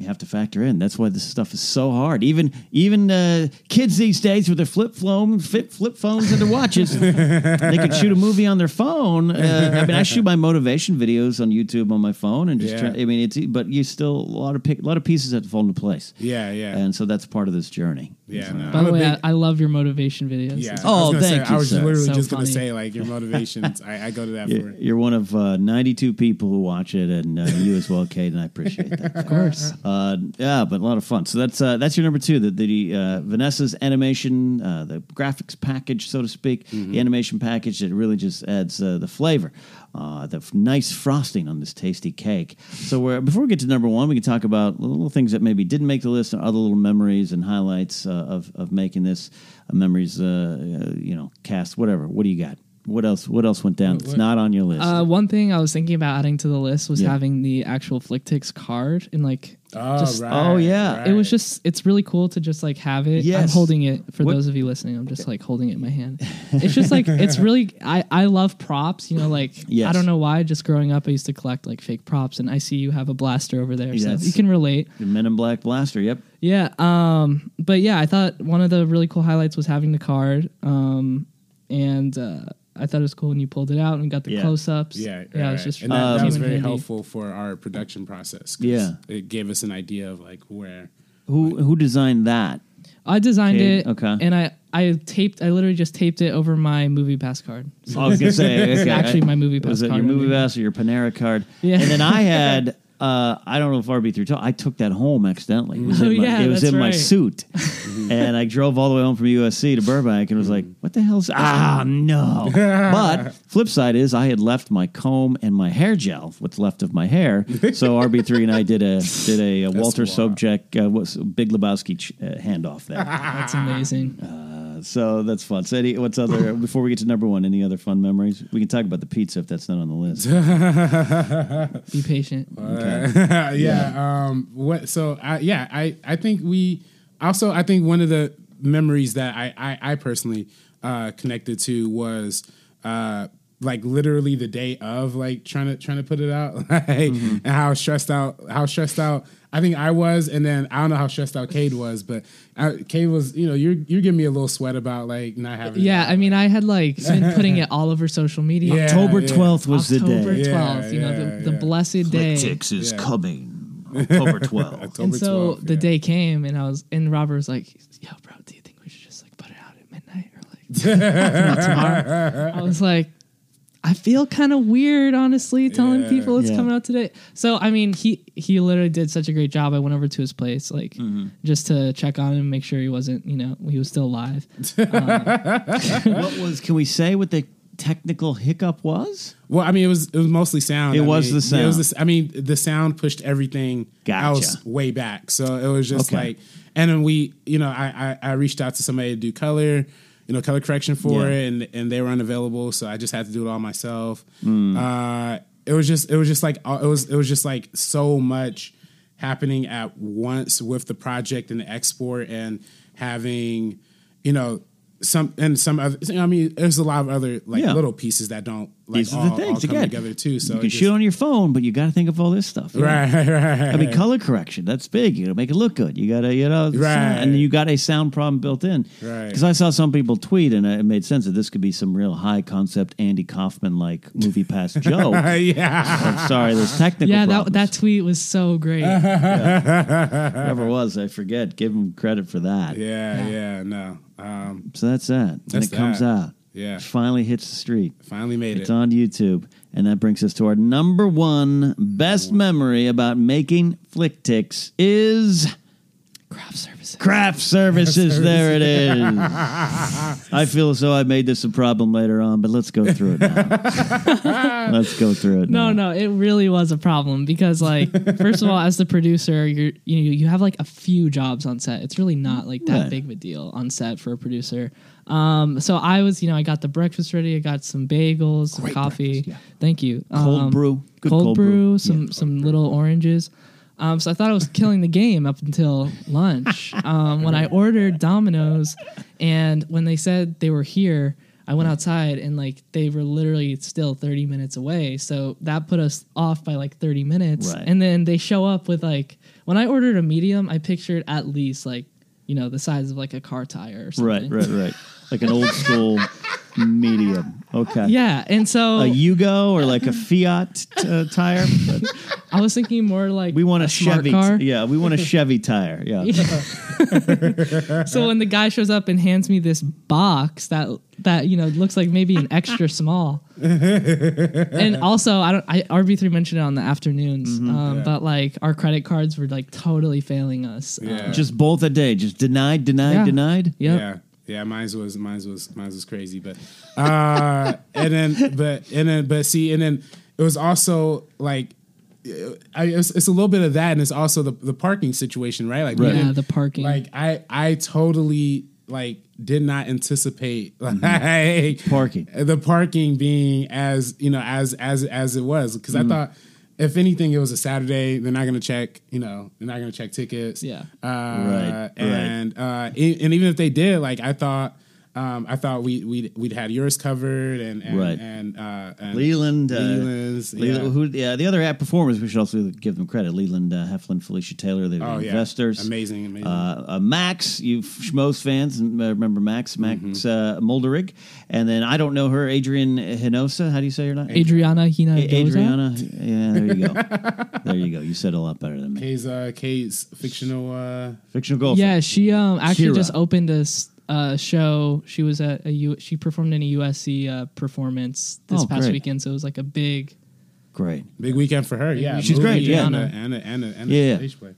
you have to factor in. That's why this stuff is so hard. Even even uh, kids these days with their flip phone, flip, flip phones and their watches, they can shoot a movie on their phone. Uh, I mean, I shoot my motivation videos on YouTube on my phone, and just Yeah. try, I mean, it's but you still a lot of pick, a lot of pieces have to fall into place. Yeah, yeah. And so that's part of this journey. Yeah, no, By the way, big- I, I love your motivation videos. yeah. I was Oh, gonna thank say, you, I was sir. literally So just gonna say like your motivations. I, I go to that You're, it. you're one of uh, 92 people who watch it, and uh, you as well, Cade, and I appreciate that. Of course. Uh, yeah, but a lot of fun. So that's uh, that's your number two. The, the uh, Vanessa's animation, uh, the graphics package, so to speak, Mm-hmm. the animation package that really just adds uh, the flavor, uh, the f- nice frosting on this tasty cake. So we're, before we get to number one, we can talk about little things that maybe didn't make the list, and other little memories and highlights uh, of of making this memories. Uh, uh, you know, cast whatever. What do you got? What else? What else went down? It's not on your list. Uh, one thing I was thinking about adding to the list was Yeah. having the actual Flicktix card and like Oh, just right, oh, yeah. right. it was just it's really cool to just like have it. I'm Yes. holding it for What- those of you listening. I'm just like holding it in my hand. It's just like it's really I I love props. You know, like Yes. I don't know why. Just growing up, I used to collect like fake props, and I see you have a blaster over there, Yes. so you can relate. the Men in Black blaster. Yep. Yeah. Um. But yeah, I thought one of the really cool highlights was having the card. Um. And uh, I thought it was cool when you pulled it out and we got the Yeah. close ups. Yeah, yeah, it was just and that, that was very handy. helpful for our production process. Yeah. it gave us an idea of like where. Who who designed that? I designed Okay, it. okay. And I I taped. I literally just taped it over my movie pass card. So I was gonna say It's okay. actually my movie Was pass it your movie pass or your Panera card? Yeah. And then I had uh, I don't know if RB3 told I took that home accidentally. It was Oh, in my, yeah, it was that's in my right. suit. and I drove all the way home from USC to Burbank and was like, what the hell's ah no. but flip side is I had left my comb and my hair gel, what's left of my hair. So RB3 and I did a did a, uh Walter wild. Sobchak uh, what's Big Lebowski ch- uh, handoff there. That's amazing. So that's fun. So Eddie, what's other before we get to number one? Any other fun memories? We can talk about the pizza if that's not on the list. Be patient. Okay. yeah. Um. What? So I yeah. I I think we also I think one of the memories that I I, I personally uh, connected to was uh like literally the day of like trying to trying to put it out like, mm-hmm. and how stressed out how stressed out I think I was and then I don't know how stressed out Cade was but I, Cade was you know you're you're giving me a little sweat about like not having Yeah, I mean, I had like been putting it all over social media. Yeah, October yeah. twelfth was October the day. 12th, you know, Yeah, the, the yeah. blessed day. Six is Yeah. coming. October twelfth. October and so 12th, the yeah. day came, and I was, and Robert was like, "Yo, bro, do you think we should just like put it out at midnight or like not tomorrow?" I was like, "I feel kind of weird, honestly, telling Yeah. people it's Yeah. coming out today." So I mean, he he literally did such a great job. I went over to his place, like mm-hmm. just to check on him, make sure he wasn't, you know, he was still alive. Um, what was? Can we say what the technical hiccup was? Well, I mean, it was it was mostly sound. It I was mean, the yeah, It was sound. the, s- I mean, the sound pushed everything Gotcha. else way back. So it was just Okay. like, and then we, you know, I, I I reached out to somebody to do color, you know, color correction for Yeah. it, and and they were unavailable, so I just had to do it all myself. Hmm. Uh, it was just it was just like uh, it was it was just like so much happening at once with the project and the export and having, you know. Some and some other. I mean, there's a lot of other like Yeah. little pieces that don't like These all, are the all things come again. together too. So you can just- shoot on your phone, but you got to think of all this stuff. right, right, right. I mean, color correction, that's big. You got to make it look good. You got to, you know, Right. and you got a sound problem built in. Right. Because I saw some people tweet, and it made sense that this could be some real high concept Andy Kaufman like movie pass joke. yeah, I'm sorry, there's technical yeah, that problems. that tweet was so great. Whoever was, I forget. Give him credit for that. yeah, yeah. No, um, So that's that. And That's it comes out. Yeah. Finally hits the street. finally made It's it. It's on YouTube. And that brings us to our number one best memory about making flick ticks is Craft services. craft services. there it is. I feel as though I made this a problem later on, but let's go through it now. let's go through it No, now. no, it really was a problem because, like, first of all, as the producer, you're you you have like a few jobs on set. It's really not like that Right. big of a deal on set for a producer. Um, so I was, you know, I got the breakfast ready. I got some bagels, some Great coffee. yeah. Thank you. Cold Um, brew. Good cold, cold brew, brew. some Yeah. some little oranges. Um, so I thought I was killing the game up until lunch. Um, when I ordered Domino's, and when they said they were here, I went outside and like they were literally still 30 minutes away. So that put us off by like 30 minutes. Right. And then they show up with like when I ordered a medium, I pictured at least like you know the size of like a car tire or Right, right, right. Like an old school medium. Okay. Yeah, and so A Yugo or like a Fiat uh, tire. But I was thinking more like we want a, smart Chevy. car. Yeah, we want a Chevy tire. Yeah. so when the guy shows up and hands me this box that that you know looks like maybe an extra small, and also I don't I RB three mentioned it on the afternoons, Mm-hmm. um, Yeah. but like our credit cards were like totally failing us. Yeah. Uh, Just both a day. Just denied, denied, Yeah. denied. yep. Yeah, yeah. mine was mine's was mine's was crazy, but uh, and then but and then but see, and then it was also like. I, it's, it's a little bit of that, and it's also the, the parking situation, right? Like, Right. Yeah, the parking. Like, I I totally like did not anticipate like Mm-hmm. Parking. the parking being as you know as as as it was because Mm-hmm. I thought if anything it was a Saturday they're not going to check you know they're not going to check tickets Yeah. uh, Right, right. and uh e- and even if they did like I thought Um, I thought we we'd, we'd had yours covered and and Right. and, uh, and Leland, uh, Leland's, Leland- yeah. who, yeah, the other app performers, we should also give them credit. Leland uh, Heflin, Felicia Taylor, they're Oh, the yeah. investors. Amazing, amazing. Uh, uh, Max, you Schmoes fans, uh, remember Max, Max Mm-hmm. uh, Molderig. And then I don't know her, Adrian Hinosa. How do you say her name? Adriana Hina A- Adriana. Yeah, there you go. there you go. You said a lot better than me. Kay's uh, Kay's fictional. Uh, Fictional golfer. Yeah, she um actually Shira. just opened a s- uh, show. She was at a U. She performed in a USC uh, performance this Oh, past great. weekend, so it was like a big. Great. big weekend for her. Yeah, She's great, yeah. and a, and a, and a, and Yeah. stage play.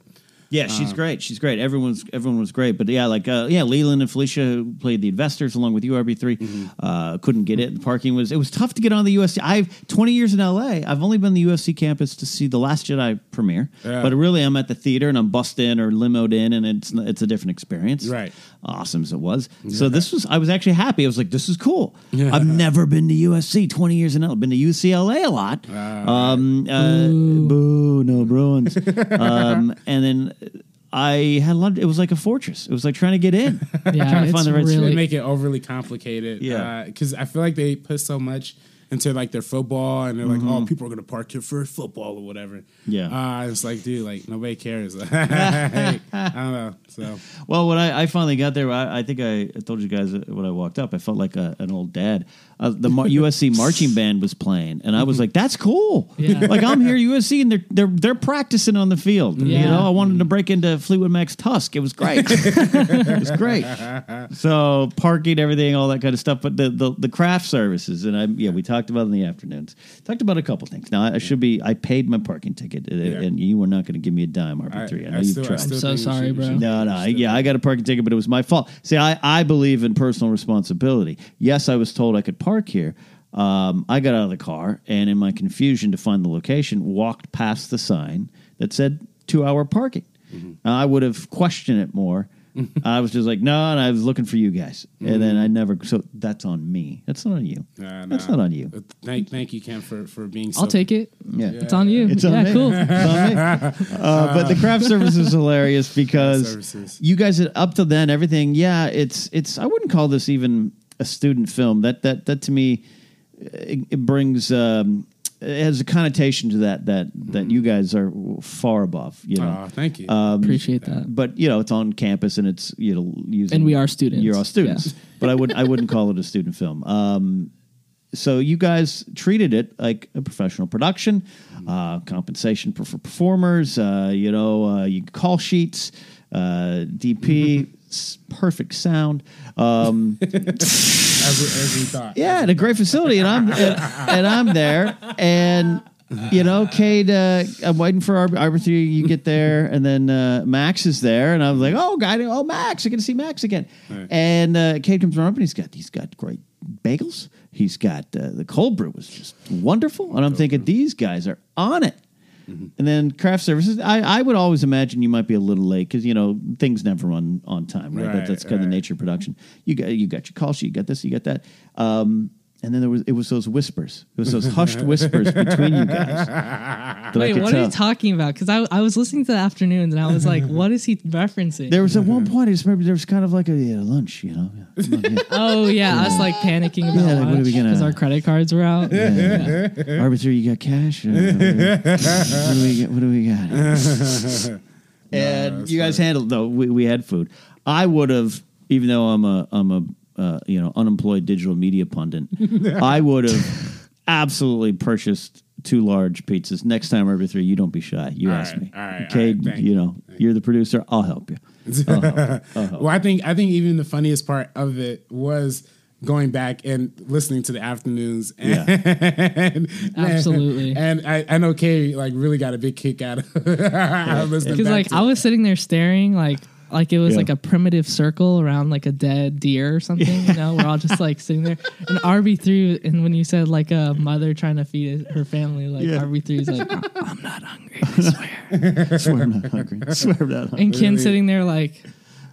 Yeah, she's great. She's great. Everyone's everyone was great. But yeah, like uh, yeah, Leland and Felicia who played the investors along with URB 3 uh, couldn't get it. The parking was it was tough to get on the USC. I've twenty years in LA. I've only been to the USC campus to see the Last Jedi premiere. Yeah. But really, I'm at the theater and I'm bussed in or limoed in, and it's it's a different experience. Right. Awesome as it was. So this was I was actually happy. I was like, this is cool. I've never been to USC. Twenty years in LA. I've been to UCLA a lot. um, uh, boo, no Bruins. um, and then. I had a lot. It was like a fortress. It was like trying to get in. Yeah, trying to it's find the right really- They make it overly complicated. Yeah. because I feel like they put so much into like their football, and they're like, "Oh, people are gonna park here for football or whatever." Mm-hmm. Yeah. uh, it's like, dude, like nobody cares. I don't know. So Well, when I, I finally got there, I, I think I, I told you guys when I walked up, I felt like a, an old dad. Uh, the Mar- USC marching band was playing, and I was like, "That's cool." Yeah. Like I'm here, USC, and they're they're they're practicing on the field. You know, I wanted to break into Fleetwood Mac's Tusk. It was great. it was great. So parking, everything, all that kind of stuff. But the the, the craft services, and I yeah, we talked about it in the afternoons. Talked about a couple things. Now I, I should be. I paid my parking ticket, uh, and you were not going to give me a dime, RB three. I, know you've still, tried. still I'm so sorry, should- bro. should- No, no, yeah, I got a parking ticket, but it was my fault. See, I, I believe in personal responsibility. Yes, I was told I could park here. Um, I got out of the car and, in my confusion to find the location, walked past the sign that said two hour parking. Now, I would have questioned it more. I was just like, no, and I was looking for you guys, and then I never. So that's on me. That's not on you. Nah, That's not on you. Uh, Thank, thank you, Ken, for for being. So, I'll take it. Yeah, It's on you. It's on yeah, me. cool. It's on me. Uh, but the craft service is hilarious because you guys up till then everything. Yeah, it's it's. I wouldn't call this even a student film. That that that to me, it, it brings. Um, it has a connotation to that that that you guys are far above. You know, Aw, thank you. Um, Appreciate that. but you know it's on campus and it's you know using And we are students. You're all students, Yeah. but I would I wouldn't call it a student film. Um, so you guys treated it like a professional production, uh, compensation for, for performers. Uh, you know, uh, you call sheets, uh, DP, s- perfect sound. Um, as, we, as we thought. yeah, and a great facility, and I'm and, and I'm there, and you know, Cade, uh, I'm waiting for Arbor, Arbor Three. You get there, and then uh, Max is there, and I was like, oh, guy, oh, Max, I get to see Max again. And uh, Cade comes around, and he's got he's got great bagels. He's got uh, the cold brew was just wonderful, and I'm thinking these guys are on it. And then craft services, I, I would always imagine you might be a little late because you know things never run on time, right? That- that's kind of the nature of production. You got you got your call sheet, you got this, you got that, um, and then there was it was those whispers, it was those hushed whispers between you guys. that I Wait, could what are tell. you talking about? Because I, I was listening to the afternoons and I was like, what is he referencing? There was at one point, I just remember there was kind of like a yeah, lunch, you know. Yeah, come on, yeah. oh yeah, us like panicking about Yeah, like, what are we gonna- because our credit cards were out. Arbiter, you got cash? Uh, what do we got? What do we got? and you guys handled though. We, we had food. I would have, even though I'm a I'm a uh, you know unemployed digital media pundit, I would have absolutely purchased two large pizzas. Next time, Arbiter three, you don't be shy. You All ask right, me. all right, okay, all right, thank you you. know you're the producer. I'll help you. Well, I think I think even the funniest part of it was going back and listening to the afternoons. And, and Absolutely. And I, I know Kay like really got a big kick out of, out of listening. Because back like to I it. was sitting there staring like like it was Yeah. like a primitive circle around like a dead deer or something. You know, we're all just like sitting there. And RB three, and when you said like a mother trying to feed her family, like Yeah. RB three is like, I'm not hungry. I swear. I swear I'm not hungry. I swear I'm not hungry. And Ken sitting there like,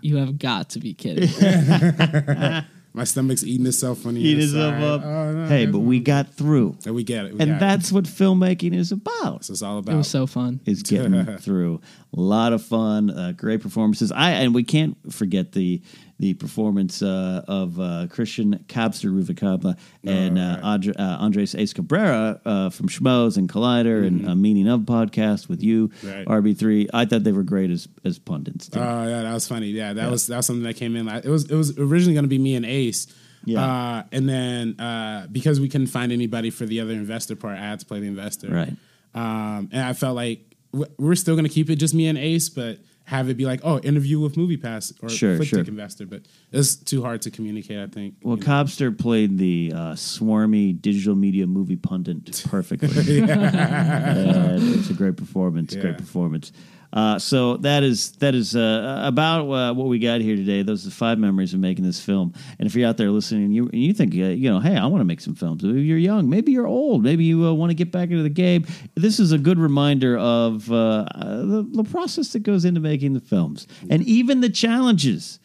you have got to be kidding. my stomach's eating itself on the Eat inside. up. Oh, no, hey, but we got through. and we get it. We And got it. that's what filmmaking is about. That's what it's all about. It was so fun. is getting through. A lot of fun, uh, great performances. I and we can't forget the the performance uh, of uh, Christian Cabster Ruficaba and Oh, uh, right. Andre, uh, Andres Ace Cabrera uh, from Schmoes and Collider and uh, Meaning of podcast with you, Mm-hmm. Right. RB3. I thought they were great as as pundits. Oh yeah, that was funny. Yeah, that was that was something that came in. Like, it was it was originally going to be me and Ace. Yeah. Uh, and then uh, because we couldn't find anybody for the other investor part, I had to play the investor. Right. Um, and I felt like we're still going to keep it just me and Ace, but have it be like, oh, interview with MoviePass or Sure, Flick sure. Investor. But it's too hard to communicate. I think. Well, you know. Cobster played the uh, swarmy digital media movie pundit perfectly. Uh, it's a great performance. Great performance. Uh, so that is that is uh, about uh, what we got here today. Those are the five memories of making this film. And if you're out there listening, and you you think uh, you know, hey, I want to make some films. Maybe you're young, maybe you're old, maybe you uh, want to get back into the game. This is a good reminder of uh, the, the process that goes into making the films, and even the challenges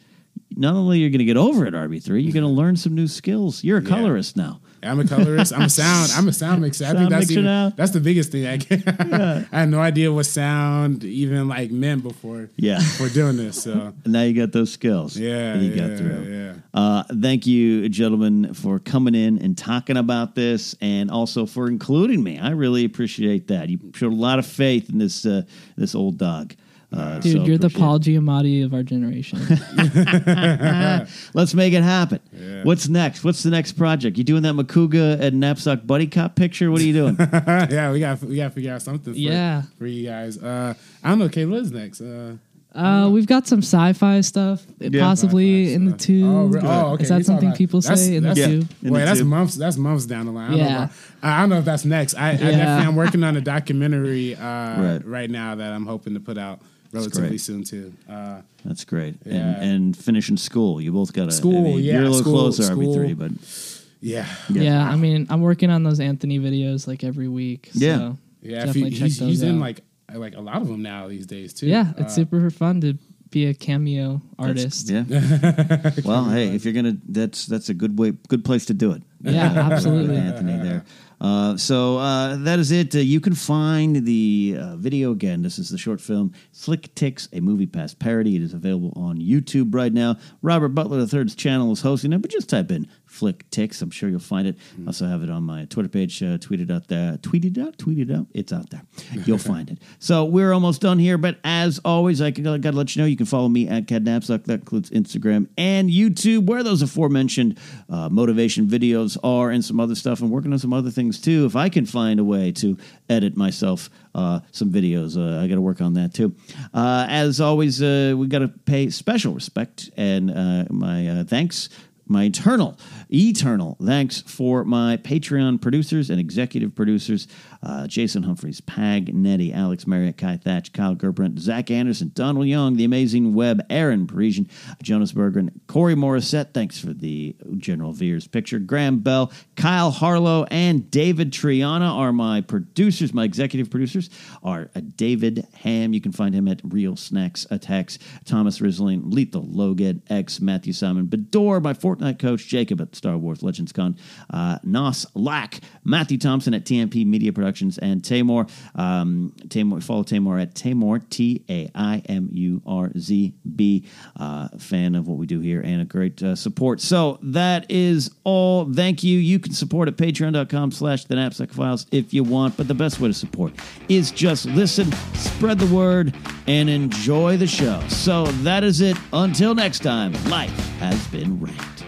not only you're going to get over it, RB3, you're going to learn some new skills. You're a colorist now. I'm a colorist. I'm a sound. I'm a sound mixer. I Sound think that's even, now? that's the biggest thing. I, can, I had no idea what sound even like meant before. Yeah. for doing this. So And now you got those skills. yeah, you yeah, got through. yeah. Uh, thank you, gentlemen, for coming in and talking about this, and also for including me. I really appreciate that. You showed a lot of faith in this uh, this old dog. Uh, Dude, so you're the Paul Giamatti of our generation. Let's make it happen. What's next? What's the next project? You doing that Makuga and Napzok buddy cop picture? What are you doing? yeah, we got we got to figure out something. For, Yeah. for you guys. Uh, I don't know. Cade, what is next? Uh, uh, we've got some sci-fi stuff, possibly sci-fi in the stuff. tube. Oh, re- oh, okay. Is that You're something about- people that's- say in the that's- tube? Wait, the that's tube. months. That's months down the line. I don't, Yeah. know, if I, I don't know if that's next. I, I Yeah. definitely I'm working on a documentary uh, Right. right. now that I'm hoping to put out relatively great. soon too. Uh, That's great. Yeah. And, and finishing school. You both got a School, yeah, You're a little school, closer, school. RB3, but yeah, Yeah. I mean, I'm working on those Anthony videos like every week. So Yeah. yeah. If definitely he, check he's, those he's in like like a lot of them now these days too. yeah, it's Uh, super fun to be a cameo that's- artist. Yeah. well, hey, if you're gonna, that's that's a good way, good place to do it. Yeah, absolutely. Anthony there. Uh, so uh, that is it. Uh, you can find the uh, video again. This is the short film Flick Ticks, a movie pass parody. It is available on YouTube right now. Robert Butler III's channel is hosting it, but just type in Flick Ticks. I'm sure you'll find it. I also have it on my Twitter page. Uh, tweeted out there. Tweeted out. Tweeted out. It's out there. You'll find it. So we're almost done here. But as always, I got to let you know you can follow me at KenNapzok. That includes Instagram and YouTube, where those aforementioned uh, motivation videos are, and some other stuff. I'm working on some other things too. If I can find a way to edit myself uh, some videos, uh, I got to work on that too. Uh, as always, uh, we got to pay special respect and uh, my uh, thanks my eternal, eternal thanks for my Patreon producers and executive producers uh, Jason Humphreys, Pag Nettie, Alex Marriott, Kai Thatch, Kyle Gerbrand, Zach Anderson, Donald Young, The Amazing Web, Aaron Parisian, Jonas Berggren, Corey Morissette. Thanks for the General Veers picture. Graham Bell, Kyle Harlow, and David Triana are my producers. My executive producers are uh, David Ham. You can find him at Real Snacks Attacks. Thomas Risling, Lethal, Logan, X, Matthew Simon, Bedore, my Fortnite coach, Jacob at Star Wars Legends Con, uh, Nos Lack, Matthew Thompson at TMP Media Productions, and Tamor. Um, Tamor follow Tamor at Tamor, T A I M U R Z B. Uh, fan of what we do here and a great uh, support. So that is all. Thank you. You can support at patreon.com slash the Napzok Files if you want, but the best way to support is just listen, spread the word, and enjoy the show. So that is it. Until next time, life has been rain.